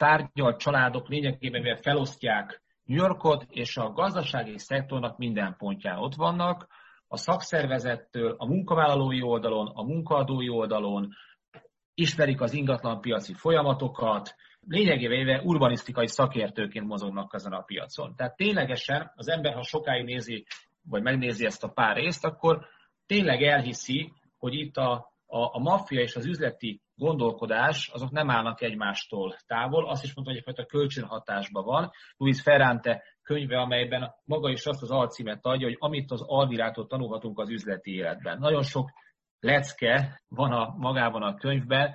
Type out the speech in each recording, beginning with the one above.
tárgyalt családok lényegében mivel felosztják New Yorkot, és a gazdasági szektornak minden pontján ott vannak, a szakszervezettől, a munkavállalói oldalon, a munkaadói oldalon, ismerik az ingatlanpiaci folyamatokat, lényegében éve urbanisztikai szakértőként mozognak ezen a piacon. Tehát ténylegesen az ember, ha sokáig nézi, vagy megnézi ezt a pár részt, akkor tényleg elhiszi, hogy itt a, a, a maffia és az üzleti gondolkodás, azok nem állnak egymástól távol. Azt is mondta, hogy egyfajta kölcsönhatásban van. Luis Ferrante könyve, amelyben maga is azt az alcímet adja, hogy amit az alvirától tanulhatunk az üzleti életben. Nagyon sok lecke van a, magában a könyvben,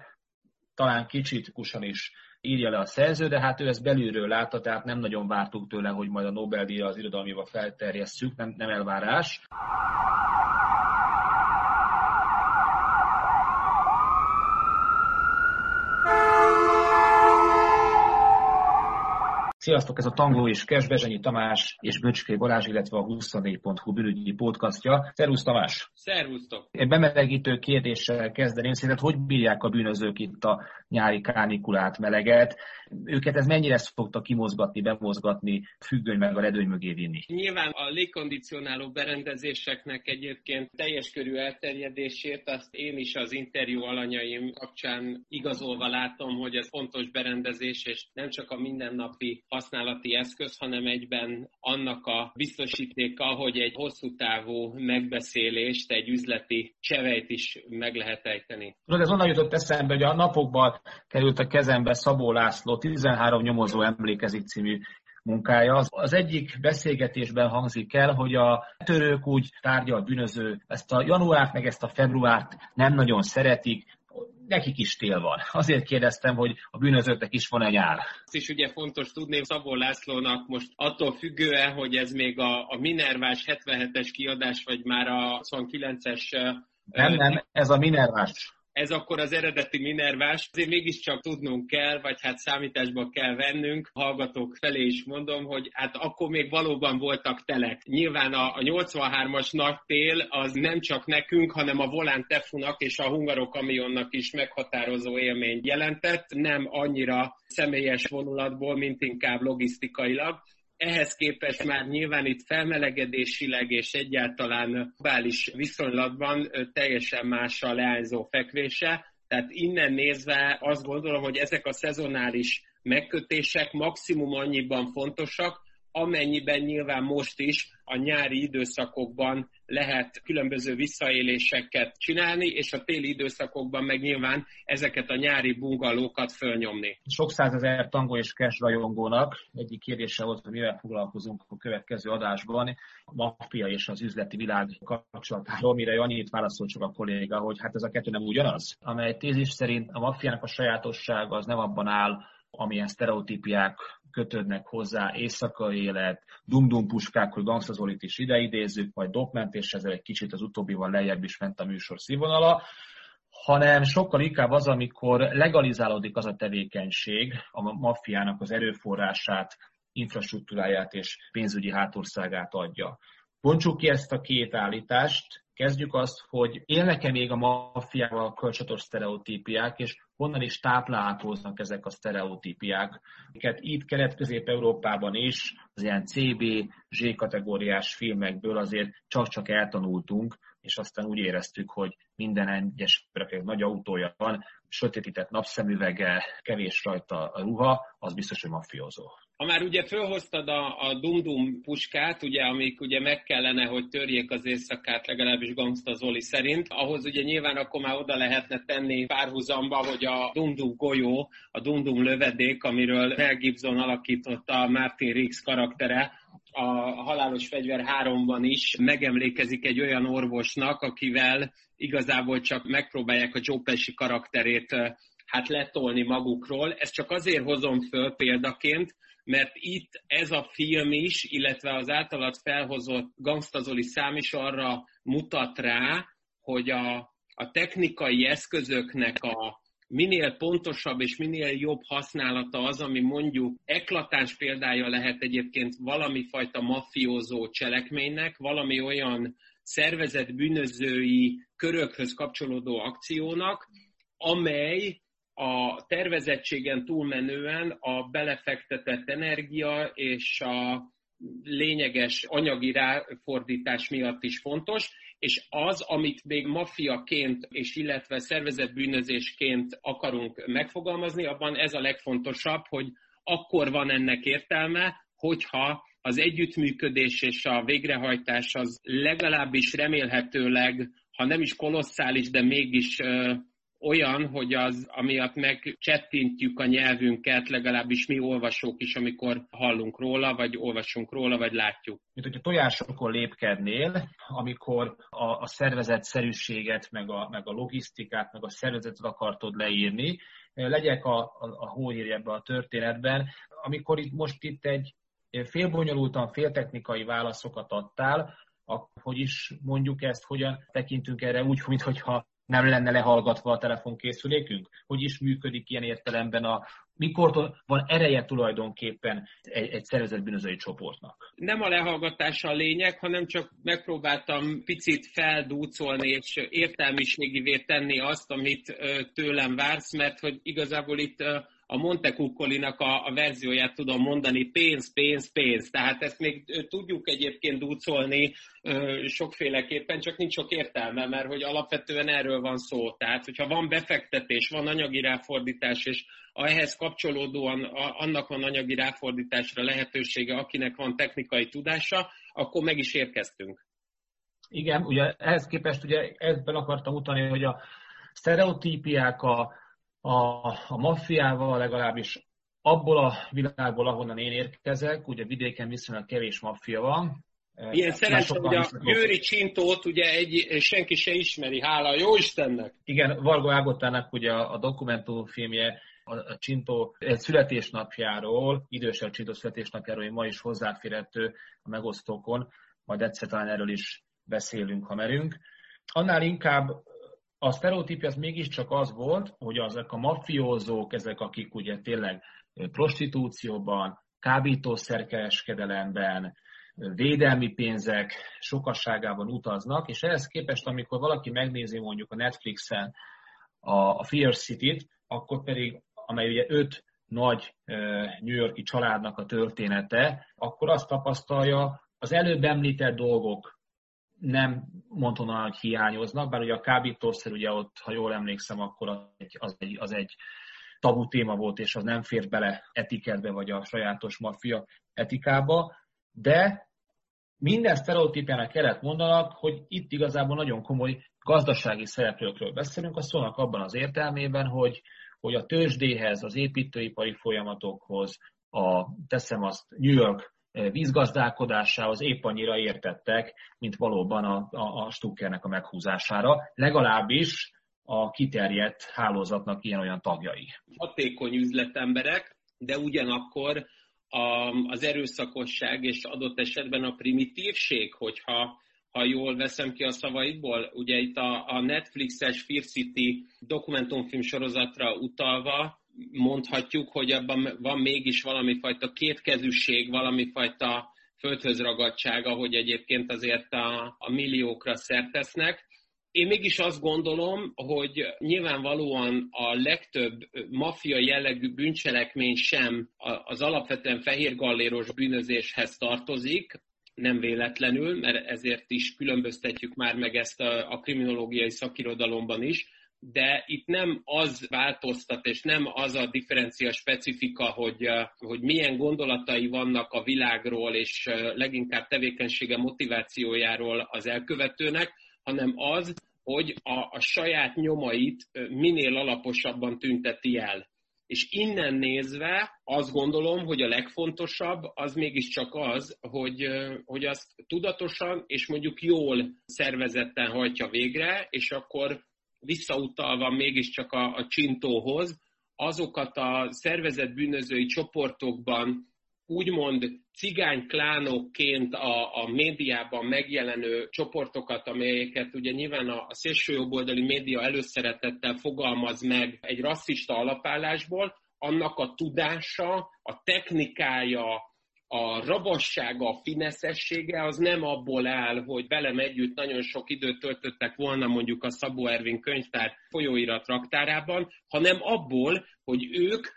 talán kicsit kusan is írja le a szerző, de hát ő ezt belülről látta, tehát nem nagyon vártuk tőle, hogy majd a Nobel-díjra az irodalmiba felterjesszük, nem, nem elvárás. Sziasztok, ez a Tangló és Kes, Bezsenyi Tamás és Böcskei Balázs, illetve a 24.hu bűnügyi podcastja. Szervusz Tamás! Szervusztok! Egy bemelegítő kérdéssel kezdeném. Szerinted hogy bírják a bűnözők itt a nyári kánikulát, meleget? Őket ez mennyire szokta kimozgatni, bemozgatni, függöny meg a redőny mögé vinni? Nyilván a légkondicionáló berendezéseknek egyébként teljes körű elterjedését, azt én is az interjú alanyaim kapcsán igazolva látom, hogy ez fontos berendezés, és nem csak a mindennapi használati eszköz, hanem egyben annak a biztosítéka, hogy egy hosszú távú megbeszélést, egy üzleti csevejt is meg lehet ejteni. Tudod, ez onnan jutott eszembe, hogy a napokban került a kezembe Szabó László 13 nyomozó emlékezik című munkája. Az egyik beszélgetésben hangzik el, hogy a törők úgy tárgyal bűnöző ezt a januárt meg ezt a februárt nem nagyon szeretik, nekik is tél van. Azért kérdeztem, hogy a bűnözőknek is van egy nyár. Ezt is ugye fontos tudni, Szabó Lászlónak most attól függően, hogy ez még a, a Minervás 77-es kiadás, vagy már a 29-es... Nem, nem, ez a Minervás ez akkor az eredeti Minervás. Azért mégiscsak tudnunk kell, vagy hát számításba kell vennünk, hallgatók felé is mondom, hogy hát akkor még valóban voltak telek. Nyilván a, a 83-as nagy tél az nem csak nekünk, hanem a Volán Tefunak és a Hungarok Kamionnak is meghatározó élményt jelentett, nem annyira személyes vonulatból, mint inkább logisztikailag ehhez képest már nyilván itt felmelegedésileg és egyáltalán globális viszonylatban teljesen más a leányzó fekvése. Tehát innen nézve azt gondolom, hogy ezek a szezonális megkötések maximum annyiban fontosak, amennyiben nyilván most is a nyári időszakokban lehet különböző visszaéléseket csinálni, és a téli időszakokban meg nyilván ezeket a nyári bungalókat fölnyomni. Sok százezer tango és cash rajongónak egyik kérdése volt, hogy mivel foglalkozunk a következő adásban, a maffia és az üzleti világ kapcsolatáról, mire annyit válaszolt csak a kolléga, hogy hát ez a kettő nem ugyanaz, amely tézis szerint a maffiának a sajátossága az nem abban áll, amilyen sztereotípiák kötődnek hozzá, éjszakai élet, dum-dum puskák, hogy gangstazolit is ideidézzük, vagy dokment, és ezzel egy kicsit az utóbbival lejjebb is ment a műsor színvonala, hanem sokkal inkább az, amikor legalizálódik az a tevékenység, a maffiának az erőforrását, infrastruktúráját és pénzügyi hátországát adja. Bontsuk ki ezt a két állítást, kezdjük azt, hogy élnek-e még a maffiával kapcsolatos sztereotípiák, és honnan is táplálkoznak ezek a sztereotípiák. Amiket itt Kelet-Közép-Európában is, az ilyen CB, Z kategóriás filmekből azért csak-csak eltanultunk, és aztán úgy éreztük, hogy minden egyes nagy autója van, sötétített napszemüvege, kevés rajta a ruha, az biztos, hogy mafiózó. Ha már ugye fölhoztad a, a Dum-Dum puskát, ugye, amik ugye meg kellene, hogy törjék az éjszakát, legalábbis Gangsta Zoli szerint, ahhoz ugye nyilván akkor már oda lehetne tenni párhuzamba, hogy a Dum-Dum golyó, a Dum-Dum lövedék, amiről Mel Gibson alakította a Martin Riggs karaktere, a Halálos Fegyver 3-ban is megemlékezik egy olyan orvosnak, akivel igazából csak megpróbálják a Joe Pesci karakterét hát letolni magukról. Ezt csak azért hozom föl példaként, mert itt ez a film is, illetve az általad felhozott gangstazoli szám is arra mutat rá, hogy a, a technikai eszközöknek a minél pontosabb és minél jobb használata az, ami mondjuk eklatáns példája lehet egyébként valami fajta mafiózó cselekménynek, valami olyan szervezett bűnözői körökhöz kapcsolódó akciónak, amely a tervezettségen túlmenően a belefektetett energia és a lényeges anyagi ráfordítás miatt is fontos, és az, amit még mafiaként és illetve szervezetbűnözésként akarunk megfogalmazni, abban ez a legfontosabb, hogy akkor van ennek értelme, hogyha az együttműködés és a végrehajtás az legalábbis remélhetőleg, ha nem is kolosszális, de mégis olyan, hogy az, amiatt megcsettintjük a nyelvünket, legalábbis mi olvasók is, amikor hallunk róla, vagy olvasunk róla, vagy látjuk. Mint hogy a tojásokon lépkednél, amikor a, a szervezetszerűséget, meg a, meg a logisztikát, meg a szervezetet akartod leírni, legyek a, a, a hóhír ebbe a történetben, amikor itt most itt egy félbonyolultan, féltechnikai válaszokat adtál, hogy is mondjuk ezt, hogyan tekintünk erre úgy, mintha nem lenne lehallgatva a telefonkészülékünk? Hogy is működik ilyen értelemben a mikor van ereje tulajdonképpen egy, egy szervezetbűnözői csoportnak? Nem a lehallgatás a lényeg, hanem csak megpróbáltam picit feldúcolni és értelmiségivé tenni azt, amit tőlem vársz, mert hogy igazából itt a Montecuccolinak a, a verzióját tudom mondani, pénz, pénz, pénz. Tehát ezt még tudjuk egyébként dúcolni ö, sokféleképpen, csak nincs sok értelme, mert hogy alapvetően erről van szó. Tehát, hogyha van befektetés, van anyagi ráfordítás, és ehhez kapcsolódóan a, annak van anyagi ráfordításra lehetősége, akinek van technikai tudása, akkor meg is érkeztünk. Igen, ugye ehhez képest ugye ebben akartam utalni, hogy a sztereotípiák, a a, a maffiával legalábbis abból a világból, ahonnan én érkezek, ugye vidéken viszonylag kevés maffia van. Ilyen szerencsé, hogy a Győri Csintót ugye egy, senki se ismeri, hála jó Istennek. Igen, Varga Ágottának ugye a, a dokumentumfilmje a, a Csintó egy születésnapjáról, idősebb Csintó születésnapjáról, ma is hozzáférhető a megosztókon, majd egyszer talán erről is beszélünk, ha merünk. Annál inkább a sztereotípia az mégiscsak az volt, hogy azok a mafiózók, ezek akik ugye tényleg prostitúcióban, kábítószerkereskedelemben, védelmi pénzek sokasságában utaznak, és ehhez képest, amikor valaki megnézi mondjuk a Netflixen a, Fear City-t, akkor pedig, amely ugye öt nagy New Yorki családnak a története, akkor azt tapasztalja, az előbb említett dolgok nem mondhatom, hogy hiányoznak, bár ugye a kábítószer, ugye ott, ha jól emlékszem, akkor az egy, az egy, az egy tabu téma volt, és az nem fér bele etiketbe, vagy a sajátos maffia etikába, de minden sztereotípjának kellett mondanak, hogy itt igazából nagyon komoly gazdasági szereplőkről beszélünk, a szónak abban az értelmében, hogy, hogy a tőzsdéhez, az építőipari folyamatokhoz, a, teszem azt, New York vízgazdálkodásához épp annyira értettek, mint valóban a, a, a Stuckernek a meghúzására, legalábbis a kiterjedt hálózatnak ilyen-olyan tagjai. Hatékony üzletemberek, de ugyanakkor a, az erőszakosság és adott esetben a primitívség, hogyha ha jól veszem ki a szavaidból, ugye itt a, a Netflixes Fear City dokumentumfilm sorozatra utalva, mondhatjuk, hogy abban van mégis valami fajta kétkezűség, valami fajta földhöz ragadtság, ahogy egyébként azért a, a milliókra szertesznek. Én mégis azt gondolom, hogy nyilvánvalóan a legtöbb maffia jellegű bűncselekmény sem az alapvetően fehérgalléros bűnözéshez tartozik, nem véletlenül, mert ezért is különböztetjük már meg ezt a, a kriminológiai szakirodalomban is, de itt nem az változtat, és nem az a differencia specifika, hogy, hogy milyen gondolatai vannak a világról, és leginkább tevékenysége motivációjáról az elkövetőnek, hanem az, hogy a, a saját nyomait minél alaposabban tünteti el. És innen nézve azt gondolom, hogy a legfontosabb az mégiscsak az, hogy, hogy azt tudatosan és mondjuk jól szervezetten hajtja végre, és akkor visszautalva mégiscsak a, a csintóhoz, azokat a szervezett bűnözői csoportokban úgymond cigány klánokként a, a médiában megjelenő csoportokat, amelyeket ugye nyilván a, a szélsőjobboldali média előszeretettel fogalmaz meg egy rasszista alapállásból, annak a tudása, a technikája, a rabassága, a fineszessége az nem abból áll, hogy velem együtt nagyon sok időt töltöttek volna mondjuk a Szabó Ervin könyvtár folyóirat raktárában, hanem abból, hogy ők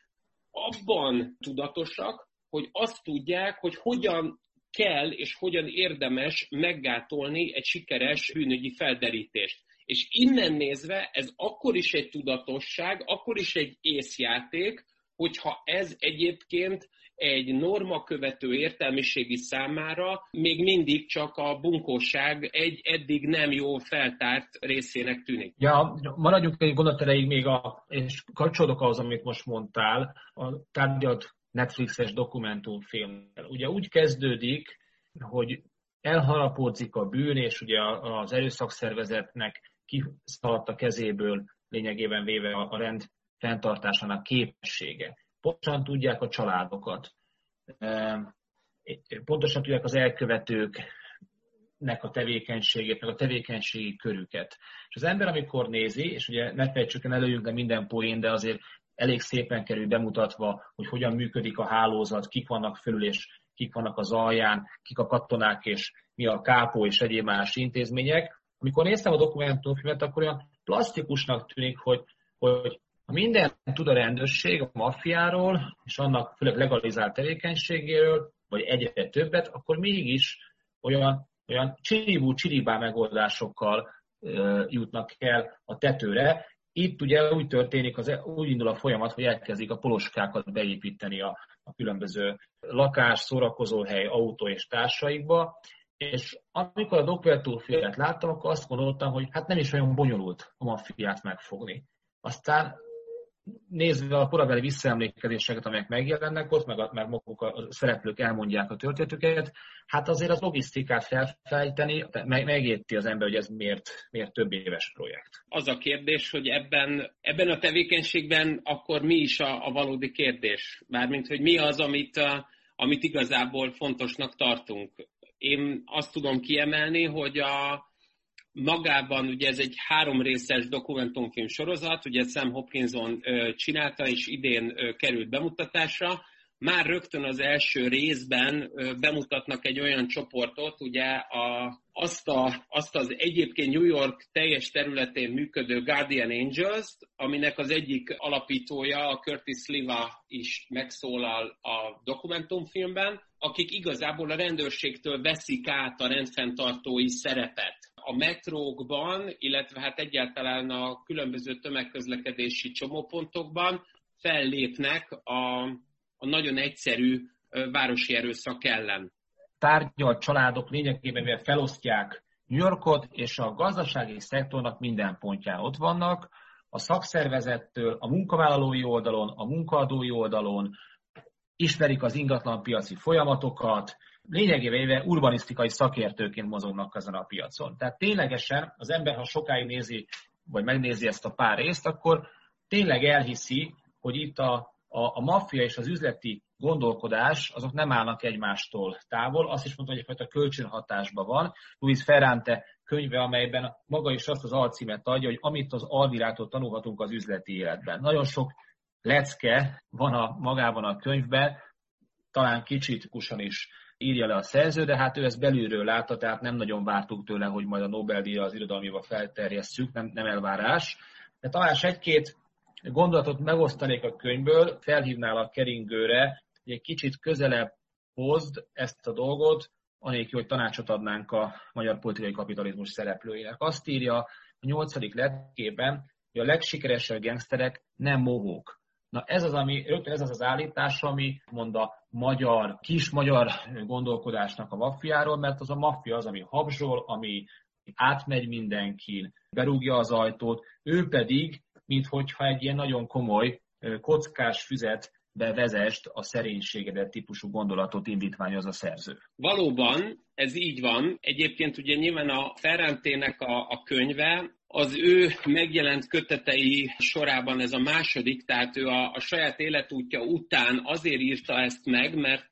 abban tudatosak, hogy azt tudják, hogy hogyan kell és hogyan érdemes meggátolni egy sikeres bűnügyi felderítést. És innen nézve ez akkor is egy tudatosság, akkor is egy észjáték, hogyha ez egyébként egy normakövető értelmiségi számára még mindig csak a bunkóság egy eddig nem jó feltárt részének tűnik. Ja, maradjunk egy gondolaterejéig még, a, és kapcsolódok ahhoz, amit most mondtál, a tárgyat Netflixes dokumentumfilm. Ugye úgy kezdődik, hogy elharapódzik a bűn, és ugye az erőszakszervezetnek kiszaladt a kezéből lényegében véve a rend fenntartásának képessége. Pontosan tudják a családokat, pontosan tudják az elkövetőknek a tevékenységét, meg a tevékenységi körüket. És az ember, amikor nézi, és ugye ne fejtsük el előjünk de minden poén, de azért elég szépen kerül bemutatva, hogy hogyan működik a hálózat, kik vannak fölül és kik vannak az alján, kik a katonák és mi a kápó és egyéb más intézmények. Amikor néztem a dokumentumfilmet, akkor olyan plastikusnak tűnik, hogy, hogy ha minden tud a rendőrség a maffiáról, és annak főleg legalizált tevékenységéről, vagy egyre többet, akkor mégis olyan, olyan csiribú csiribá megoldásokkal ö, jutnak el a tetőre. Itt ugye úgy történik, az, úgy indul a folyamat, hogy elkezdik a poloskákat beépíteni a, a különböző lakás, szórakozóhely, autó és társaikba, és amikor a dokumentumfilmet láttam, akkor azt gondoltam, hogy hát nem is olyan bonyolult a maffiát megfogni. Aztán nézve a korabeli visszaemlékezéseket, amelyek megjelennek ott, meg, a, meg maguk a szereplők elmondják a történetüket, hát azért az logisztikát felfejteni, meg, megérti az ember, hogy ez miért, miért több éves projekt. Az a kérdés, hogy ebben, ebben a tevékenységben akkor mi is a, a valódi kérdés? Mármint, hogy mi az, amit, a, amit igazából fontosnak tartunk. Én azt tudom kiemelni, hogy a, magában ugye ez egy három részes dokumentumfilm sorozat, ugye Sam Hopkinson csinálta, és idén került bemutatásra. Már rögtön az első részben bemutatnak egy olyan csoportot, ugye a, azt, a, azt az egyébként New York teljes területén működő Guardian angels aminek az egyik alapítója, a Curtis Liva is megszólal a dokumentumfilmben, akik igazából a rendőrségtől veszik át a rendfenntartói szerepet a metrókban, illetve hát egyáltalán a különböző tömegközlekedési csomópontokban fellépnek a, a nagyon egyszerű városi erőszak ellen. Tárgyalt családok lényegében felosztják New Yorkot, és a gazdasági szektornak minden pontján ott vannak, a szakszervezettől, a munkavállalói oldalon, a munkaadói oldalon, ismerik az ingatlanpiaci folyamatokat, lényegében éve urbanisztikai szakértőként mozognak ezen a piacon. Tehát ténylegesen az ember, ha sokáig nézi, vagy megnézi ezt a pár részt, akkor tényleg elhiszi, hogy itt a, a, a maffia és az üzleti gondolkodás, azok nem állnak egymástól távol. Azt is mondta, hogy egyfajta kölcsönhatásban van. Luis Ferrante könyve, amelyben maga is azt az alcímet adja, hogy amit az Alvirától tanulhatunk az üzleti életben. Nagyon sok lecke van a, magában a könyvben, talán kicsit kusan is írja le a szerző, de hát ő ezt belülről látta, tehát nem nagyon vártuk tőle, hogy majd a Nobel-díjra az irodalmiba felterjesszük, nem, nem elvárás. De talán egy-két gondolatot megosztanék a könyvből, felhívnál a keringőre, hogy egy kicsit közelebb hozd ezt a dolgot, anélkül, hogy tanácsot adnánk a magyar politikai kapitalizmus szereplőinek. Azt írja a nyolcadik letkében, hogy a legsikeresebb gengszterek nem mohók. Na ez az, ami, rögtön ez az az állítás, ami mond a magyar, kis magyar gondolkodásnak a maffiáról, mert az a maffia az, ami habzsol, ami átmegy mindenkin, berúgja az ajtót, ő pedig, minthogyha egy ilyen nagyon komoly kockás füzet bevezest a szerénységedet típusú gondolatot indítványoz a szerző. Valóban, ez így van. Egyébként ugye nyilván a Ferrantének a, a könyve az ő megjelent kötetei sorában ez a második, tehát ő a, a saját életútja után azért írta ezt meg, mert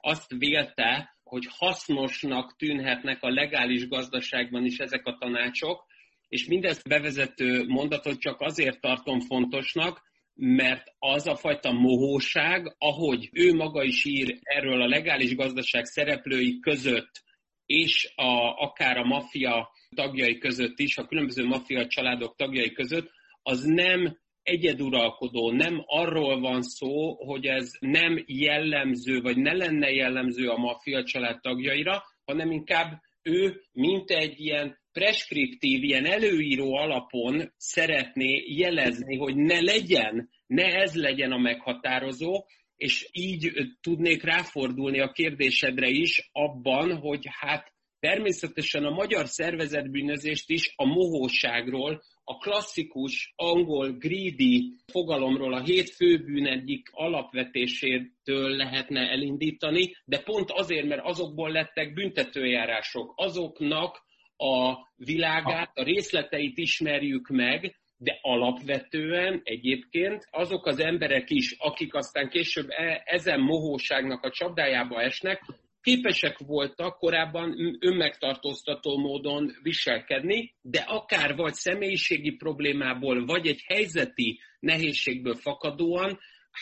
azt vélte, hogy hasznosnak tűnhetnek a legális gazdaságban is ezek a tanácsok, és mindezt bevezető mondatot csak azért tartom fontosnak, mert az a fajta mohóság, ahogy ő maga is ír erről a legális gazdaság szereplői között, és a, akár a maffia tagjai között is, a különböző maffia családok tagjai között, az nem egyeduralkodó, nem arról van szó, hogy ez nem jellemző, vagy ne lenne jellemző a maffia család tagjaira, hanem inkább ő, mint egy ilyen preskriptív, ilyen előíró alapon szeretné jelezni, hogy ne legyen, ne ez legyen a meghatározó, és így tudnék ráfordulni a kérdésedre is abban, hogy hát természetesen a magyar szervezetbűnözést is a mohóságról, a klasszikus angol greedy fogalomról a hét főbűn egyik alapvetésétől lehetne elindítani, de pont azért, mert azokból lettek büntetőjárások. Azoknak a világát, a részleteit ismerjük meg, de alapvetően egyébként azok az emberek is, akik aztán később e, ezen mohóságnak a csapdájába esnek, képesek voltak korábban önmegtartóztató módon viselkedni, de akár vagy személyiségi problémából, vagy egy helyzeti nehézségből fakadóan,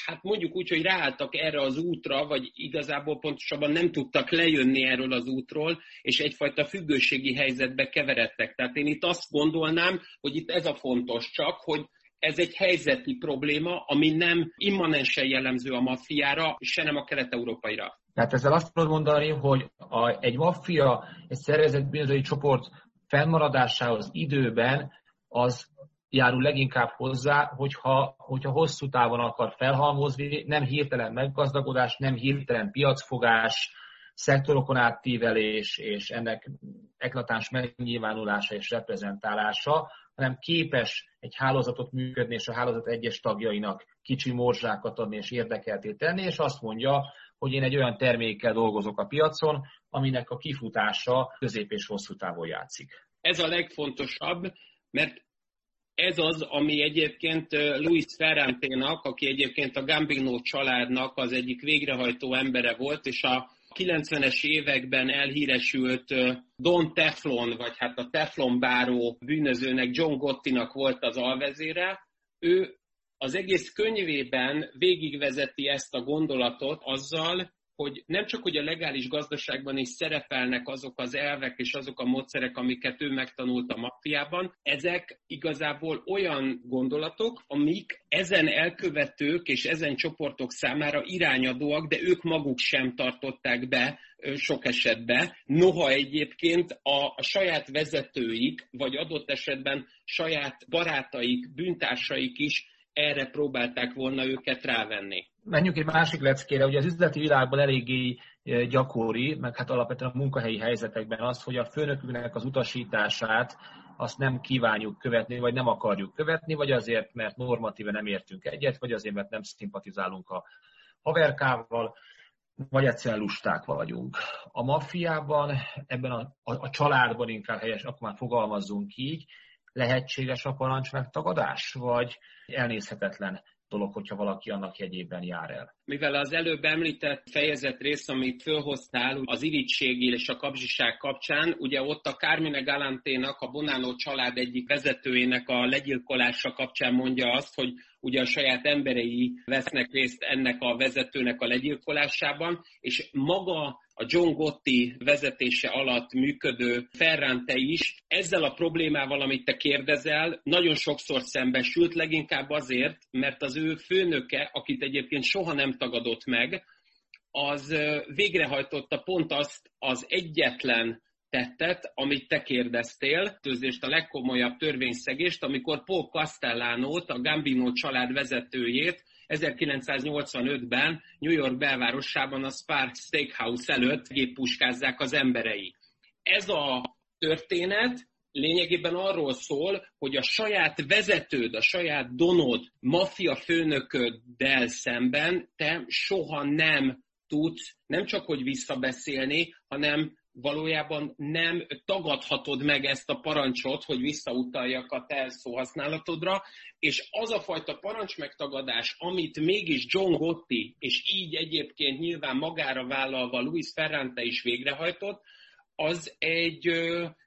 hát mondjuk úgy, hogy ráálltak erre az útra, vagy igazából pontosabban nem tudtak lejönni erről az útról, és egyfajta függőségi helyzetbe keveredtek. Tehát én itt azt gondolnám, hogy itt ez a fontos csak, hogy ez egy helyzeti probléma, ami nem immanensen jellemző a maffiára, se nem a kelet-európaira. Tehát ezzel azt tudod mondani, hogy a, egy maffia, egy szervezett bűnözői csoport fennmaradásához időben az járul leginkább hozzá, hogyha, hogyha hosszú távon akar felhalmozni, nem hirtelen meggazdagodás, nem hirtelen piacfogás, szektorokon áttívelés és ennek eklatáns megnyilvánulása és reprezentálása, hanem képes egy hálózatot működni, és a hálózat egyes tagjainak kicsi morzsákat adni és érdekelté tenni, és azt mondja, hogy én egy olyan termékkel dolgozok a piacon, aminek a kifutása közép és hosszú távon játszik. Ez a legfontosabb, mert ez az, ami egyébként Luis Ferranténak, aki egyébként a Gambino családnak az egyik végrehajtó embere volt, és a 90-es években elhíresült Don Teflon, vagy hát a Teflon báró bűnözőnek, John Gottinak volt az alvezére, ő az egész könyvében végigvezeti ezt a gondolatot azzal, hogy nem csak hogy a legális gazdaságban is szerepelnek azok az elvek és azok a módszerek, amiket ő megtanult a maffiában, ezek igazából olyan gondolatok, amik ezen elkövetők és ezen csoportok számára irányadóak, de ők maguk sem tartották be sok esetben. Noha egyébként a, a saját vezetőik, vagy adott esetben saját barátaik, bűntársaik is erre próbálták volna őket rávenni. Menjünk egy másik leckére, ugye az üzleti világban eléggé e, gyakori, meg hát alapvetően a munkahelyi helyzetekben az, hogy a főnökünknek az utasítását azt nem kívánjuk követni, vagy nem akarjuk követni, vagy azért, mert normatíve nem értünk egyet, vagy azért, mert nem szimpatizálunk a haverkával, vagy egyszerűen lusták vagyunk. A maffiában, ebben a, a, a családban inkább helyes, akkor már fogalmazzunk így, lehetséges a parancs megtagadás, vagy elnézhetetlen dolog, hogyha valaki annak jegyében jár el. Mivel az előbb említett fejezet rész, amit fölhoztál az irigység és a kapzsiság kapcsán, ugye ott a Carmine Galanténak, a Bonanno család egyik vezetőjének a legyilkolása kapcsán mondja azt, hogy ugye a saját emberei vesznek részt ennek a vezetőnek a legyilkolásában, és maga a John Gotti vezetése alatt működő Ferrante is ezzel a problémával, amit te kérdezel, nagyon sokszor szembesült, leginkább azért, mert az ő főnöke, akit egyébként soha nem tagadott meg, az végrehajtotta pont azt az egyetlen tettet, amit te kérdeztél, tőzést a legkomolyabb törvényszegést, amikor Paul Castellano-t, a Gambino család vezetőjét 1985-ben New York belvárosában a Spark Steakhouse előtt géppuskázzák az emberei. Ez a történet lényegében arról szól, hogy a saját vezetőd, a saját donod, maffia főnököddel szemben te soha nem tudsz nem csak hogy visszabeszélni, hanem valójában nem tagadhatod meg ezt a parancsot, hogy visszautaljak a te szóhasználatodra, és az a fajta parancsmegtagadás, amit mégis John Gotti, és így egyébként nyilván magára vállalva Luis Ferrante is végrehajtott, az egy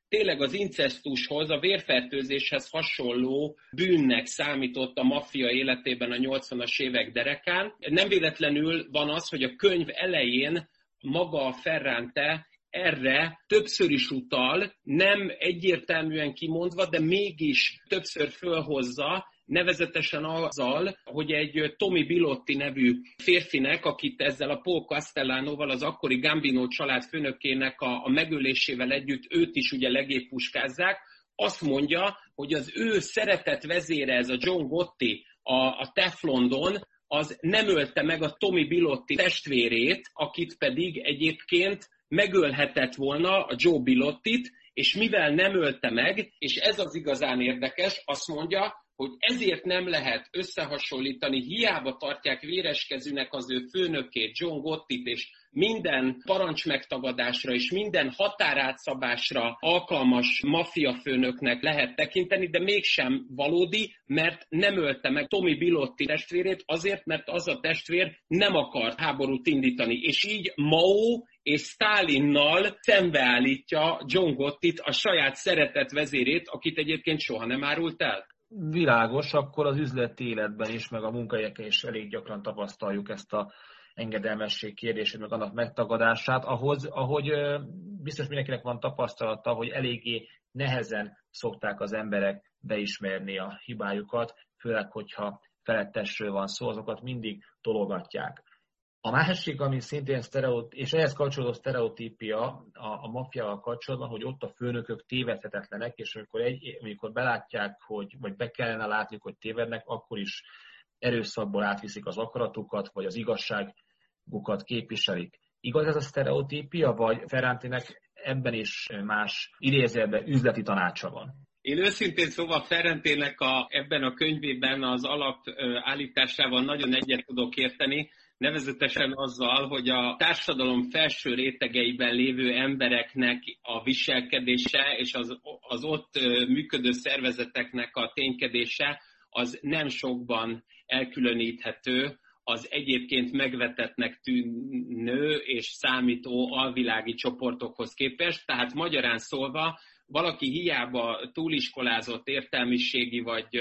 tényleg az incestushoz, a vérfertőzéshez hasonló bűnnek számított a maffia életében a 80-as évek derekán. Nem véletlenül van az, hogy a könyv elején maga a Ferrante erre többször is utal, nem egyértelműen kimondva, de mégis többször fölhozza, nevezetesen azzal, hogy egy Tommy Bilotti nevű férfinek, akit ezzel a Paul Castellanoval, az akkori Gambino család főnökének a, a megölésével együtt őt is ugye legépuskázzák, azt mondja, hogy az ő szeretett vezére, ez a John Gotti, a, a Teflondon, az nem ölte meg a Tommy Bilotti testvérét, akit pedig egyébként megölhetett volna a Joe Bilottit, és mivel nem ölte meg, és ez az igazán érdekes, azt mondja, hogy ezért nem lehet összehasonlítani, hiába tartják véreskezűnek az ő főnökét, John Gottit, és minden parancs megtagadásra és minden határátszabásra alkalmas maffia főnöknek lehet tekinteni, de mégsem valódi, mert nem ölte meg Tommy Bilotti testvérét azért, mert az a testvér nem akart háborút indítani. És így Mao és Stalinnal szembeállítja John Gottit, a saját szeretett vezérét, akit egyébként soha nem árult el világos, akkor az üzleti életben is, meg a munkahelyeken is elég gyakran tapasztaljuk ezt a engedelmesség kérdését, meg annak megtagadását, ahhoz, ahogy biztos mindenkinek van tapasztalata, hogy eléggé nehezen szokták az emberek beismerni a hibájukat, főleg, hogyha felettesről van szó, azokat mindig tologatják. A másik, ami szintén sztereotíp, és ehhez kapcsolódó sztereotípia a, a maffiával kapcsolatban, hogy ott a főnökök tévedhetetlenek, és amikor, egy, amikor belátják, hogy, vagy be kellene látni, hogy tévednek, akkor is erőszakból átviszik az akaratukat, vagy az igazságukat képviselik. Igaz ez a sztereotípia, vagy Ferrantinek ebben is más idézőben üzleti tanácsa van? Én őszintén szóval Ferrentének a, ebben a könyvében az alapállításával nagyon egyet tudok érteni, nevezetesen azzal, hogy a társadalom felső rétegeiben lévő embereknek a viselkedése és az, az ott működő szervezeteknek a ténykedése az nem sokban elkülöníthető az egyébként megvetetnek tűnő és számító alvilági csoportokhoz képest. Tehát magyarán szólva, valaki hiába túliskolázott értelmiségi vagy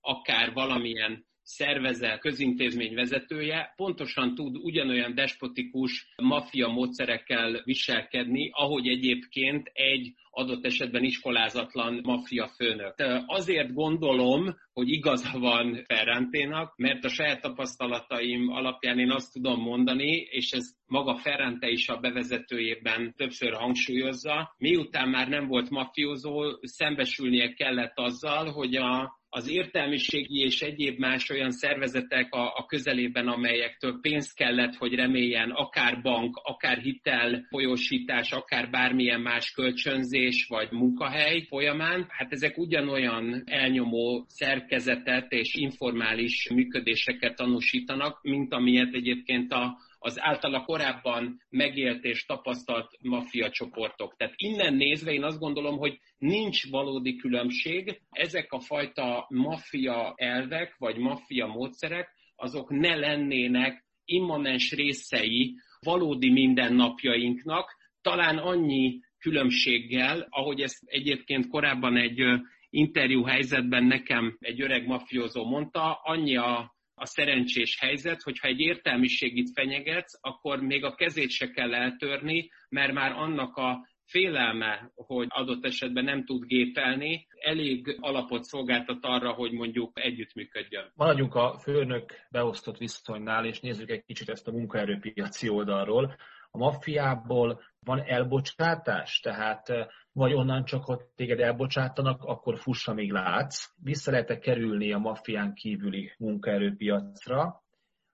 akár valamilyen szervezet, közintézmény vezetője pontosan tud ugyanolyan despotikus maffia módszerekkel viselkedni, ahogy egyébként egy adott esetben iskolázatlan maffia főnök. Azért gondolom, hogy igaza van Ferranténak, mert a saját tapasztalataim alapján én azt tudom mondani, és ez maga Ferrante is a bevezetőjében többször hangsúlyozza, miután már nem volt mafiózó, szembesülnie kellett azzal, hogy a az értelmiségi és egyéb más olyan szervezetek a, a közelében, amelyektől pénzt kellett, hogy reméljen, akár bank, akár hitel folyósítás, akár bármilyen más kölcsönzés vagy munkahely folyamán, hát ezek ugyanolyan elnyomó szerkezetet és informális működéseket tanúsítanak, mint amilyet egyébként a, az általa korábban megélt és tapasztalt maffia csoportok. Tehát innen nézve én azt gondolom, hogy nincs valódi különbség. Ezek a fajta maffia elvek, vagy maffia módszerek, azok ne lennének immanens részei valódi mindennapjainknak, talán annyi különbséggel, ahogy ezt egyébként korábban egy interjú helyzetben nekem egy öreg mafiózó mondta, annyi a a szerencsés helyzet, hogyha egy értelmiségit fenyegetsz, akkor még a kezét se kell eltörni, mert már annak a félelme, hogy adott esetben nem tud gépelni, elég alapot szolgáltat arra, hogy mondjuk együttműködjön. Maradjunk a főnök beosztott viszonynál, és nézzük egy kicsit ezt a munkaerőpiaci oldalról. A maffiából van elbocsátás, tehát vagy onnan csak, hogy téged elbocsátanak, akkor fussa, még látsz. Vissza lehet kerülni a maffián kívüli munkaerőpiacra.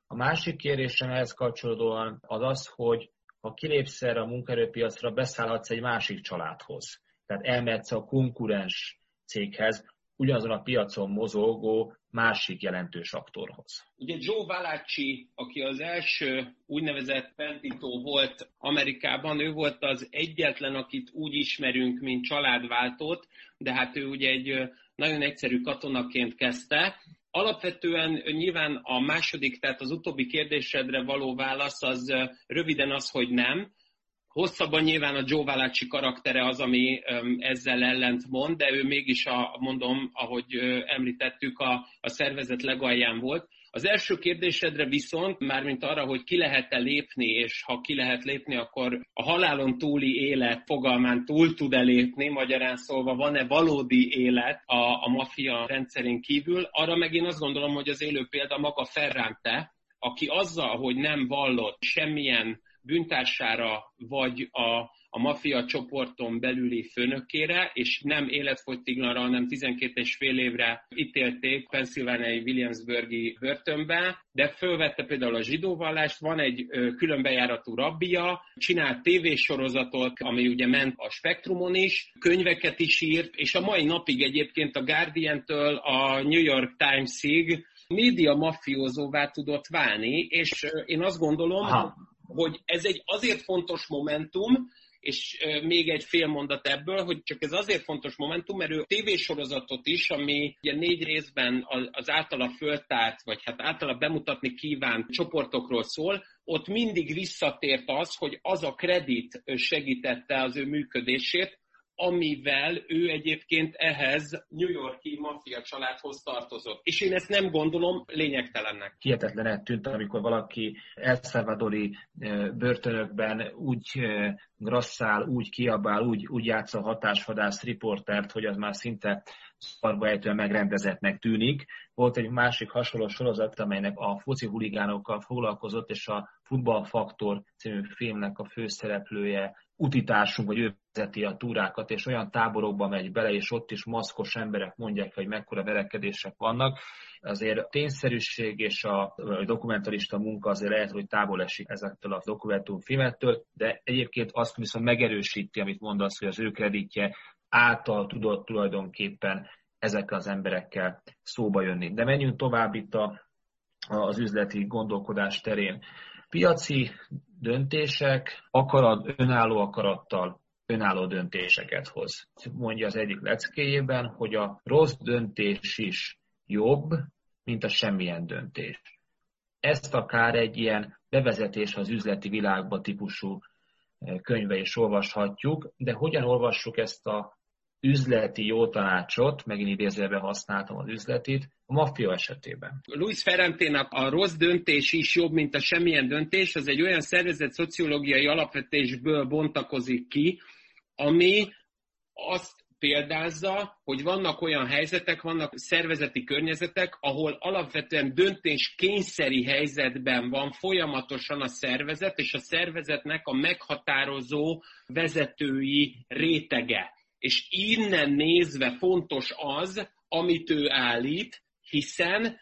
A másik kérdésem ehhez kapcsolódóan az az, hogy ha kilépsz erre a munkaerőpiacra, beszállhatsz egy másik családhoz. Tehát elmehetsz a konkurens céghez, ugyanazon a piacon mozogó másik jelentős aktorhoz. Ugye Joe Valacci, aki az első úgynevezett pentító volt Amerikában, ő volt az egyetlen, akit úgy ismerünk, mint családváltót, de hát ő ugye egy nagyon egyszerű katonaként kezdte. Alapvetően nyilván a második, tehát az utóbbi kérdésedre való válasz az röviden az, hogy nem, Hosszabban nyilván a Joe Valacci karaktere az, ami ezzel ellent mond, de ő mégis, a, mondom, ahogy említettük, a, a szervezet legalján volt. Az első kérdésedre viszont, mármint arra, hogy ki lehet-e lépni, és ha ki lehet lépni, akkor a halálon túli élet fogalmán túl tud-e lépni, magyarán szólva van-e valódi élet a, a maffia rendszerén kívül, arra meg én azt gondolom, hogy az élő példa maga Ferrante, aki azzal, hogy nem vallott semmilyen bűntársára vagy a, a maffia csoporton belüli főnökére, és nem életfogytiglanra, hanem 12 és fél évre ítélték Pennsylvania Williamsburgi börtönbe, de fölvette például a zsidóvallást, van egy külön bejáratú rabbia, csinált tévésorozatot, ami ugye ment a Spektrumon is, könyveket is írt, és a mai napig egyébként a Guardian-től a New York Times-ig média mafiózóvá tudott válni, és én azt gondolom, Aha. Hogy ez egy azért fontos momentum, és még egy fél mondat ebből, hogy csak ez azért fontos momentum, mert ő tévésorozatot is, ami ugye négy részben az általa föltárt, vagy hát általa bemutatni kívánt csoportokról szól, ott mindig visszatért az, hogy az a kredit segítette az ő működését, amivel ő egyébként ehhez New Yorki maffia családhoz tartozott. És én ezt nem gondolom lényegtelennek. Hihetetlen tűnt, amikor valaki El Salvadori börtönökben úgy grasszál, úgy kiabál, úgy, úgy játsza a hatásvadász riportert, hogy az már szinte szarba ejtően megrendezetnek tűnik. Volt egy másik hasonló sorozat, amelynek a foci huligánokkal foglalkozott, és a Futballfaktor című filmnek a főszereplője utitársunk, vagy ő vezeti a túrákat, és olyan táborokba megy bele, és ott is maszkos emberek mondják, hogy mekkora verekedések vannak. Azért a tényszerűség és a, dokumentarista munka azért lehet, hogy távol esik ezektől a dokumentumfilmettől, de egyébként azt viszont megerősíti, amit mondasz, hogy az ő kreditje által tudott tulajdonképpen ezekkel az emberekkel szóba jönni. De menjünk tovább itt a, az üzleti gondolkodás terén. Piaci döntések akarat, önálló akarattal önálló döntéseket hoz. Mondja az egyik leckéjében, hogy a rossz döntés is jobb, mint a semmilyen döntés. Ezt akár egy ilyen bevezetés az üzleti világba típusú eh, könyve is olvashatjuk, de hogyan olvassuk ezt a üzleti jó tanácsot, megint idézőben használtam az üzletit, a maffia esetében. Luis Ferranténak a rossz döntés is jobb, mint a semmilyen döntés, az egy olyan szervezet szociológiai alapvetésből bontakozik ki, ami azt példázza, hogy vannak olyan helyzetek, vannak szervezeti környezetek, ahol alapvetően döntés kényszeri helyzetben van folyamatosan a szervezet, és a szervezetnek a meghatározó vezetői rétege. És innen nézve fontos az, amit ő állít, hiszen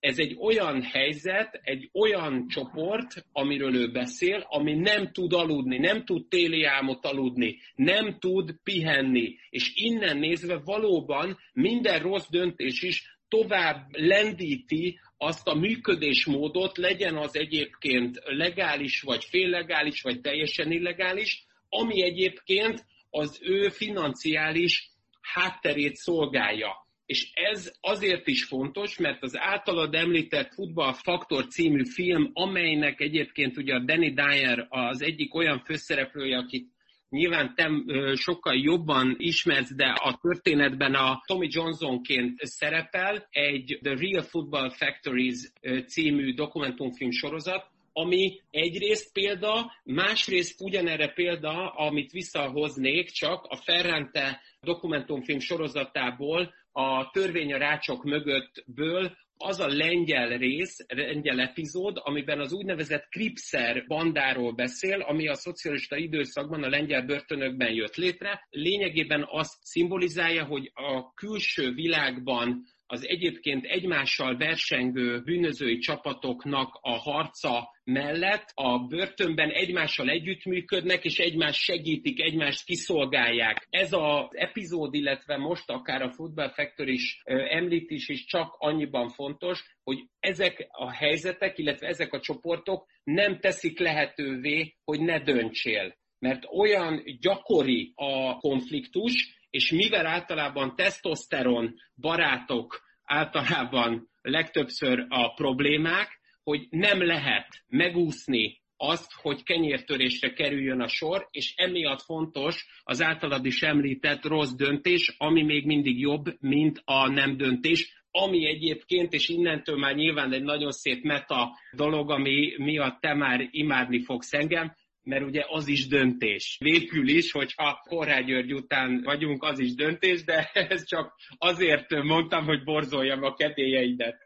ez egy olyan helyzet, egy olyan csoport, amiről ő beszél, ami nem tud aludni, nem tud téli álmot aludni, nem tud pihenni. És innen nézve valóban minden rossz döntés is tovább lendíti azt a működésmódot, legyen az egyébként legális, vagy féllegális, vagy teljesen illegális, ami egyébként az ő financiális hátterét szolgálja. És ez azért is fontos, mert az általad említett Futball Faktor című film, amelynek egyébként ugye a Danny Dyer az egyik olyan főszereplője, akit nyilván te sokkal jobban ismersz, de a történetben a Tommy Johnsonként szerepel egy The Real Football Factories című dokumentumfilm sorozat, ami egyrészt példa, másrészt ugyanerre példa, amit visszahoznék csak a Ferrante dokumentumfilm sorozatából, a törvény a rácsok mögöttből az a lengyel rész, lengyel epizód, amiben az úgynevezett Kripszer bandáról beszél, ami a szocialista időszakban a lengyel börtönökben jött létre. Lényegében azt szimbolizálja, hogy a külső világban az egyébként egymással versengő bűnözői csapatoknak a harca mellett a börtönben egymással együttműködnek, és egymást segítik, egymást kiszolgálják. Ez az epizód, illetve most akár a Football Factory is említés is csak annyiban fontos, hogy ezek a helyzetek, illetve ezek a csoportok nem teszik lehetővé, hogy ne döntsél. Mert olyan gyakori a konfliktus, és mivel általában tesztoszteron barátok általában legtöbbször a problémák, hogy nem lehet megúszni azt, hogy kenyértörésre kerüljön a sor, és emiatt fontos az általad is említett rossz döntés, ami még mindig jobb, mint a nem döntés, ami egyébként, és innentől már nyilván egy nagyon szép meta dolog, ami miatt te már imádni fogsz engem, mert ugye az is döntés. Végül is, hogyha Korrágy György után vagyunk, az is döntés, de ez csak azért mondtam, hogy borzoljam a kedélyeidet.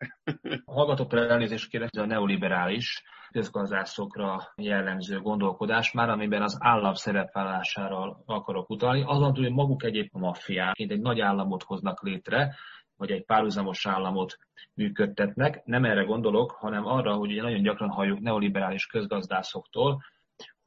A hallgatóktól elnézést kérek, ez a neoliberális közgazdászokra jellemző gondolkodás már, amiben az állam szerepvállására akarok utalni. Azon túl, hogy maguk egyébként maffiáként egy nagy államot hoznak létre, vagy egy párhuzamos államot működtetnek. Nem erre gondolok, hanem arra, hogy ugye nagyon gyakran halljuk neoliberális közgazdászoktól,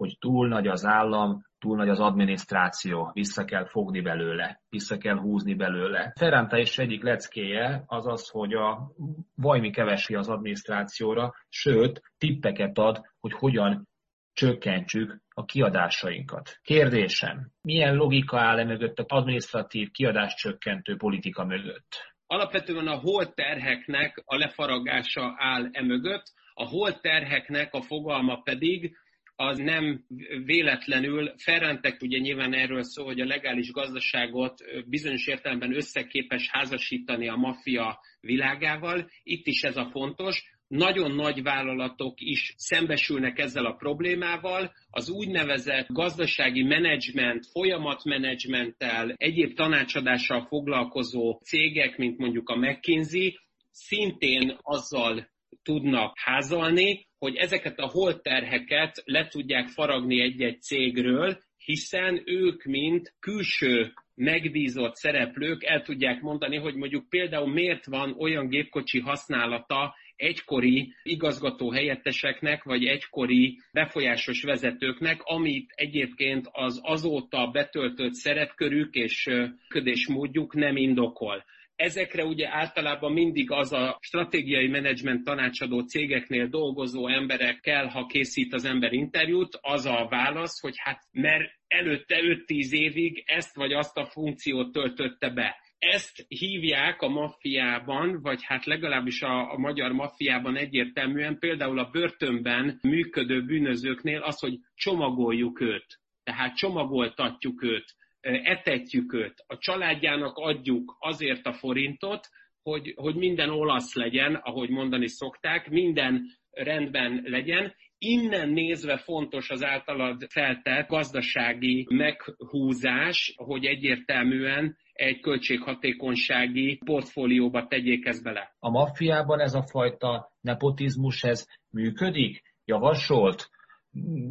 hogy túl nagy az állam, túl nagy az adminisztráció, vissza kell fogni belőle, vissza kell húzni belőle. Ferrante is egyik leckéje az az, hogy a vajmi kevesi az adminisztrációra, sőt, tippeket ad, hogy hogyan csökkentsük a kiadásainkat. Kérdésem, milyen logika áll e mögött az adminisztratív kiadáscsökkentő politika mögött? Alapvetően a holt terheknek a lefaragása áll e mögött, a holt terheknek a fogalma pedig az nem véletlenül, Ferrantek ugye nyilván erről szól, hogy a legális gazdaságot bizonyos értelemben összeképes házasítani a maffia világával. Itt is ez a fontos. Nagyon nagy vállalatok is szembesülnek ezzel a problémával. Az úgynevezett gazdasági menedzsment, folyamatmenedzsmenttel, egyéb tanácsadással foglalkozó cégek, mint mondjuk a McKinsey, szintén azzal tudnak házalni, hogy ezeket a holterheket le tudják faragni egy-egy cégről, hiszen ők, mint külső megbízott szereplők el tudják mondani, hogy mondjuk például miért van olyan gépkocsi használata egykori igazgató helyetteseknek, vagy egykori befolyásos vezetőknek, amit egyébként az azóta betöltött szerepkörük és ködésmódjuk nem indokol. Ezekre ugye általában mindig az a stratégiai menedzsment tanácsadó cégeknél dolgozó emberekkel, ha készít az ember interjút, az a válasz, hogy hát mert előtte 5-10 évig ezt vagy azt a funkciót töltötte be. Ezt hívják a maffiában, vagy hát legalábbis a, a magyar maffiában egyértelműen, például a börtönben működő bűnözőknél az, hogy csomagoljuk őt. Tehát csomagoltatjuk őt etetjük őt, a családjának adjuk azért a forintot, hogy, hogy minden olasz legyen, ahogy mondani szokták, minden rendben legyen. Innen nézve fontos az általad feltett gazdasági meghúzás, hogy egyértelműen egy költséghatékonysági portfólióba tegyék ezt bele. A maffiában ez a fajta nepotizmus, ez működik? Javasolt?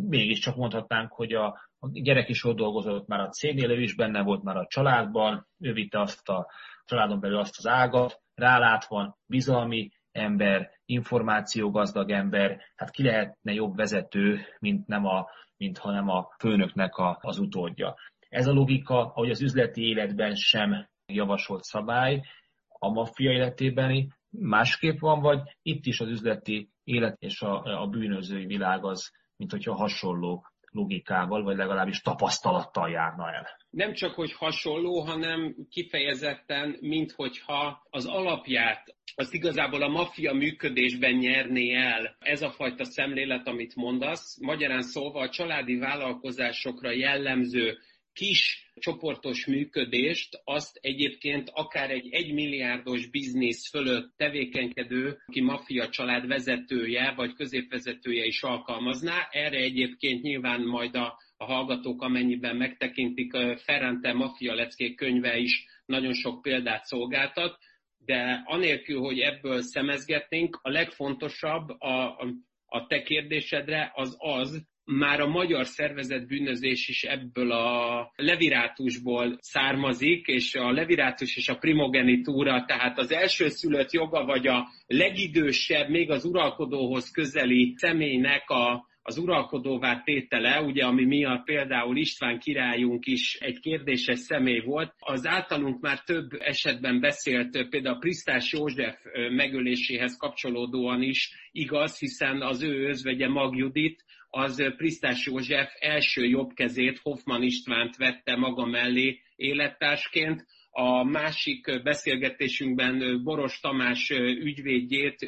Mégiscsak mondhatnánk, hogy a a gyerek is ott dolgozott már a cégnél, ő is benne volt már a családban, ő vitte azt a családon belül azt az ágat, rálátva bizalmi ember, információgazdag ember, hát ki lehetne jobb vezető, mint, nem a, mint hanem a főnöknek a, az utódja. Ez a logika, ahogy az üzleti életben sem javasolt szabály, a maffia életében másképp van, vagy itt is az üzleti élet és a, a bűnözői világ az, mint hogyha hasonló logikával, vagy legalábbis tapasztalattal járna el. Nem csak, hogy hasonló, hanem kifejezetten, minthogyha az alapját az igazából a maffia működésben nyerné el ez a fajta szemlélet, amit mondasz. Magyarán szólva a családi vállalkozásokra jellemző kis csoportos működést, azt egyébként akár egy egymilliárdos biznisz fölött tevékenykedő, aki maffia család vezetője vagy középvezetője is alkalmazná. Erre egyébként nyilván majd a, a hallgatók, amennyiben megtekintik, Ferrante Mafia leckék könyve is nagyon sok példát szolgáltat, de anélkül, hogy ebből szemezgetnénk, a legfontosabb a, a te kérdésedre az az, már a magyar szervezet bűnözés is ebből a levirátusból származik, és a levirátus és a primogenitúra, tehát az elsőszülött joga, vagy a legidősebb, még az uralkodóhoz közeli személynek a, az uralkodóvá tétele, ugye, ami miatt például István királyunk is egy kérdéses személy volt, az általunk már több esetben beszélt, például Prisztás József megöléséhez kapcsolódóan is igaz, hiszen az ő özvegye Mag Judit, az Prisztás József első jobb kezét Hoffman Istvánt vette maga mellé élettársként, a másik beszélgetésünkben Boros Tamás ügyvédjét,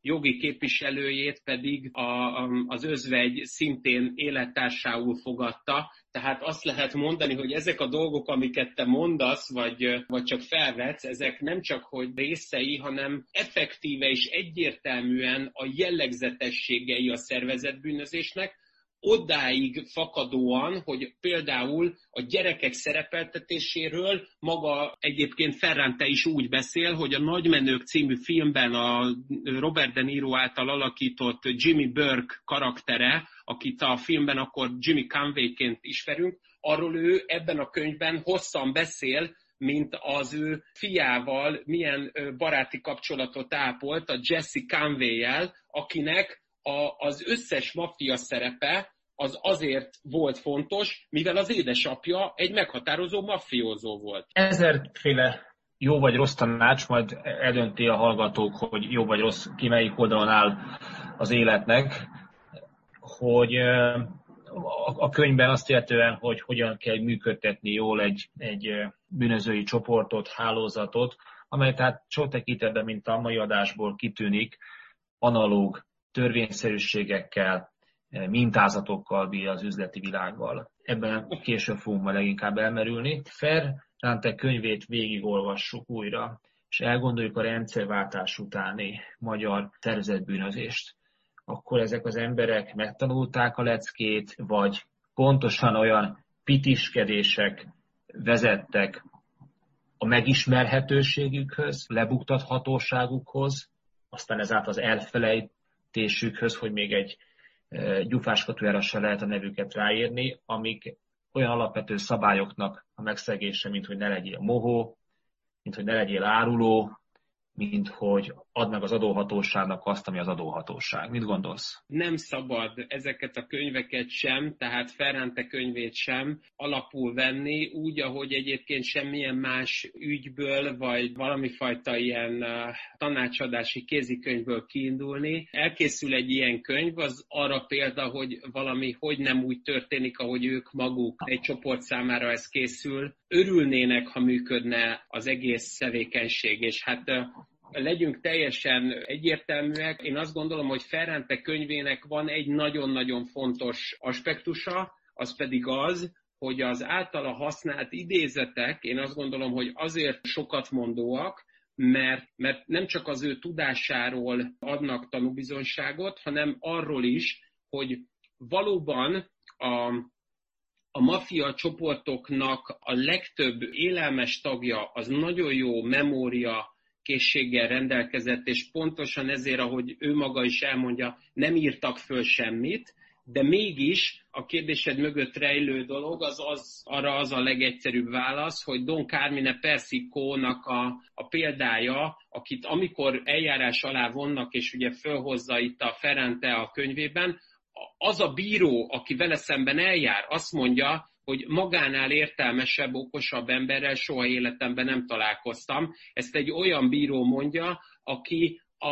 jogi képviselőjét pedig a, az özvegy szintén élettársául fogadta. Tehát azt lehet mondani, hogy ezek a dolgok, amiket te mondasz, vagy, vagy csak felvetsz, ezek nem csak hogy részei, hanem effektíve és egyértelműen a jellegzetességei a szervezetbűnözésnek, odáig fakadóan, hogy például a gyerekek szerepeltetéséről maga egyébként Ferrante is úgy beszél, hogy a Nagymenők című filmben a Robert De Niro által alakított Jimmy Burke karaktere, akit a filmben akkor Jimmy Conway-ként ismerünk, arról ő ebben a könyvben hosszan beszél, mint az ő fiával milyen baráti kapcsolatot ápolt a Jesse Conway-jel, akinek a, az összes maffia szerepe az azért volt fontos, mivel az édesapja egy meghatározó maffiózó volt. Ezerféle jó vagy rossz tanács, majd eldönti a hallgatók, hogy jó vagy rossz, ki melyik oldalon áll az életnek, hogy a könyvben azt illetően, hogy hogyan kell működtetni jól egy, egy bűnözői csoportot, hálózatot, amely tehát sok tekintetben, mint a mai adásból kitűnik, analóg törvényszerűségekkel, mintázatokkal bír az üzleti világgal. Ebben később fogunk majd leginkább elmerülni. Ferrante könyvét végigolvassuk újra, és elgondoljuk a rendszerváltás utáni magyar tervezetbűnözést. Akkor ezek az emberek megtanulták a leckét, vagy pontosan olyan pitiskedések vezettek a megismerhetőségükhöz, lebuktathatóságukhoz, aztán ezáltal az elfelejtésükhöz, hogy még egy gyufáskatujára se lehet a nevüket ráírni, amik olyan alapvető szabályoknak a megszegése, mint hogy ne legyél mohó, mint hogy ne legyél áruló, mint hogy add meg az adóhatóságnak azt, ami az adóhatóság. Mit gondolsz? Nem szabad ezeket a könyveket sem, tehát Ferrante könyvét sem alapul venni, úgy, ahogy egyébként semmilyen más ügyből, vagy valami fajta ilyen uh, tanácsadási kézikönyvből kiindulni. Elkészül egy ilyen könyv, az arra példa, hogy valami hogy nem úgy történik, ahogy ők maguk egy csoport számára ez készül. Örülnének, ha működne az egész tevékenység, és hát uh, legyünk teljesen egyértelműek. Én azt gondolom, hogy Ferrante könyvének van egy nagyon-nagyon fontos aspektusa, az pedig az, hogy az általa használt idézetek, én azt gondolom, hogy azért sokat mondóak, mert, mert nem csak az ő tudásáról adnak tanúbizonyságot, hanem arról is, hogy valóban a, a maffia csoportoknak a legtöbb élelmes tagja az nagyon jó memória készséggel rendelkezett, és pontosan ezért, ahogy ő maga is elmondja, nem írtak föl semmit, de mégis a kérdésed mögött rejlő dolog az, az arra az a legegyszerűbb válasz, hogy Don Carmine Persico-nak a, a példája, akit amikor eljárás alá vonnak, és ugye fölhozza itt a Ferente a könyvében, az a bíró, aki vele szemben eljár, azt mondja, hogy magánál értelmesebb, okosabb emberrel soha életemben nem találkoztam. Ezt egy olyan bíró mondja, aki a,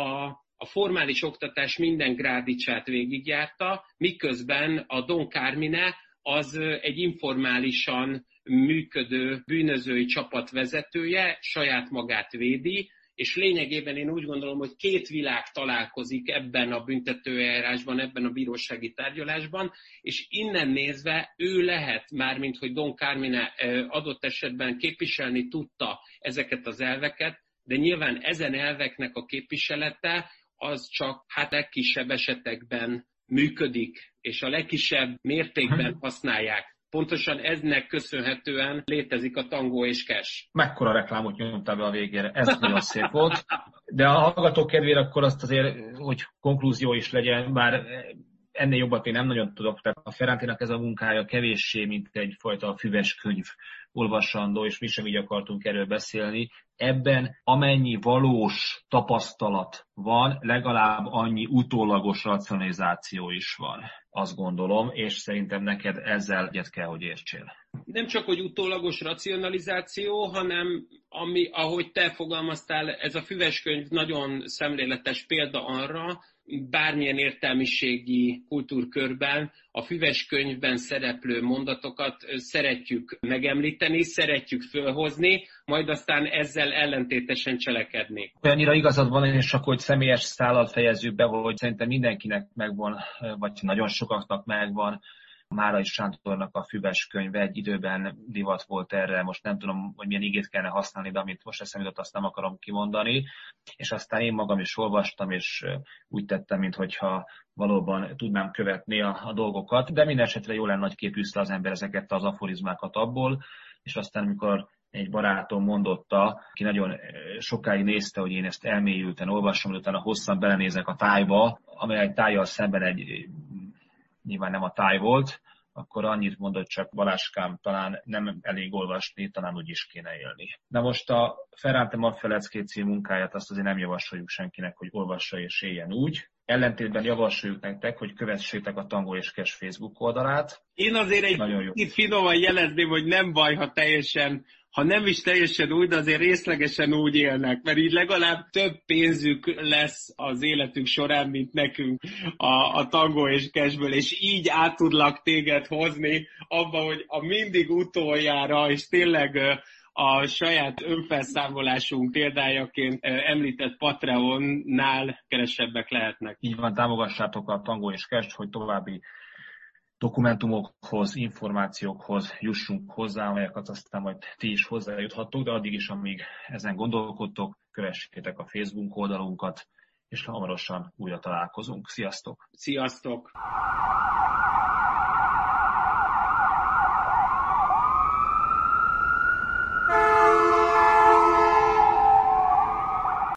a formális oktatás minden grádicsát végigjárta, miközben a Don Carmine az egy informálisan működő bűnözői csapat vezetője, saját magát védi, és lényegében én úgy gondolom, hogy két világ találkozik ebben a büntetőeljárásban, ebben a bírósági tárgyalásban, és innen nézve ő lehet, mármint hogy Don Carmine adott esetben képviselni tudta ezeket az elveket, de nyilván ezen elveknek a képviselete az csak hát legkisebb esetekben működik, és a legkisebb mértékben használják pontosan eznek köszönhetően létezik a tangó és cash. Mekkora reklámot nyomtál be a végére, ez nagyon szép volt. De a hallgatók kedvére akkor azt azért, hogy konklúzió is legyen, bár ennél jobbat én nem nagyon tudok, tehát a Ferrantinak ez a munkája kevéssé, mint egyfajta füves könyv olvasandó, és mi sem így akartunk erről beszélni. Ebben amennyi valós tapasztalat van, legalább annyi utólagos racionalizáció is van, azt gondolom, és szerintem neked ezzel egyet kell, hogy értsél. Nem csak, hogy utólagos racionalizáció, hanem ami, ahogy te fogalmaztál, ez a füves könyv nagyon szemléletes példa arra, bármilyen értelmiségi kultúrkörben a füves könyvben szereplő mondatokat szeretjük megemlíteni, szeretjük fölhozni, majd aztán ezzel ellentétesen cselekedni. Olyannyira igazad van, és csak hogy személyes szállat fejezzük be, hogy szerintem mindenkinek megvan, vagy nagyon sokaknak megvan Márai Sántornak a füves könyve egy időben divat volt erre, most nem tudom, hogy milyen igét kellene használni, de amit most eszembe jutott, azt nem akarom kimondani. És aztán én magam is olvastam, és úgy tettem, mintha valóban tudnám követni a, a dolgokat, de minden esetre jó lenne nagy képűzte az ember ezeket az aforizmákat abból, és aztán, amikor egy barátom mondotta, aki nagyon sokáig nézte, hogy én ezt elmélyülten olvasom, utána hosszan belenézek a tájba, amely egy tájjal szemben egy nyilván nem a táj volt, akkor annyit mondott csak Baláskám, talán nem elég olvasni, talán úgy is kéne élni. Na most a Ferrante Maffelecké című munkáját azt azért nem javasoljuk senkinek, hogy olvassa és éljen úgy. Ellentétben javasoljuk nektek, hogy kövessétek a Tango és Kes Facebook oldalát. Én azért egy Nagyon jó. finoman jelezném, hogy nem baj, ha teljesen ha nem is teljesen úgy, de azért részlegesen úgy élnek, mert így legalább több pénzük lesz az életük során, mint nekünk a, a tangó és kesből, és így át tudlak téged hozni abba, hogy a mindig utoljára, és tényleg a saját önfelszámolásunk példájaként említett Patreonnál keresebbek lehetnek. Így van, támogassátok a Tango és Kest, hogy további dokumentumokhoz, információkhoz jussunk hozzá, amelyeket aztán majd ti is hozzájuthattok, de addig is, amíg ezen gondolkodtok, kövessétek a Facebook oldalunkat, és hamarosan újra találkozunk. Sziasztok! Sziasztok!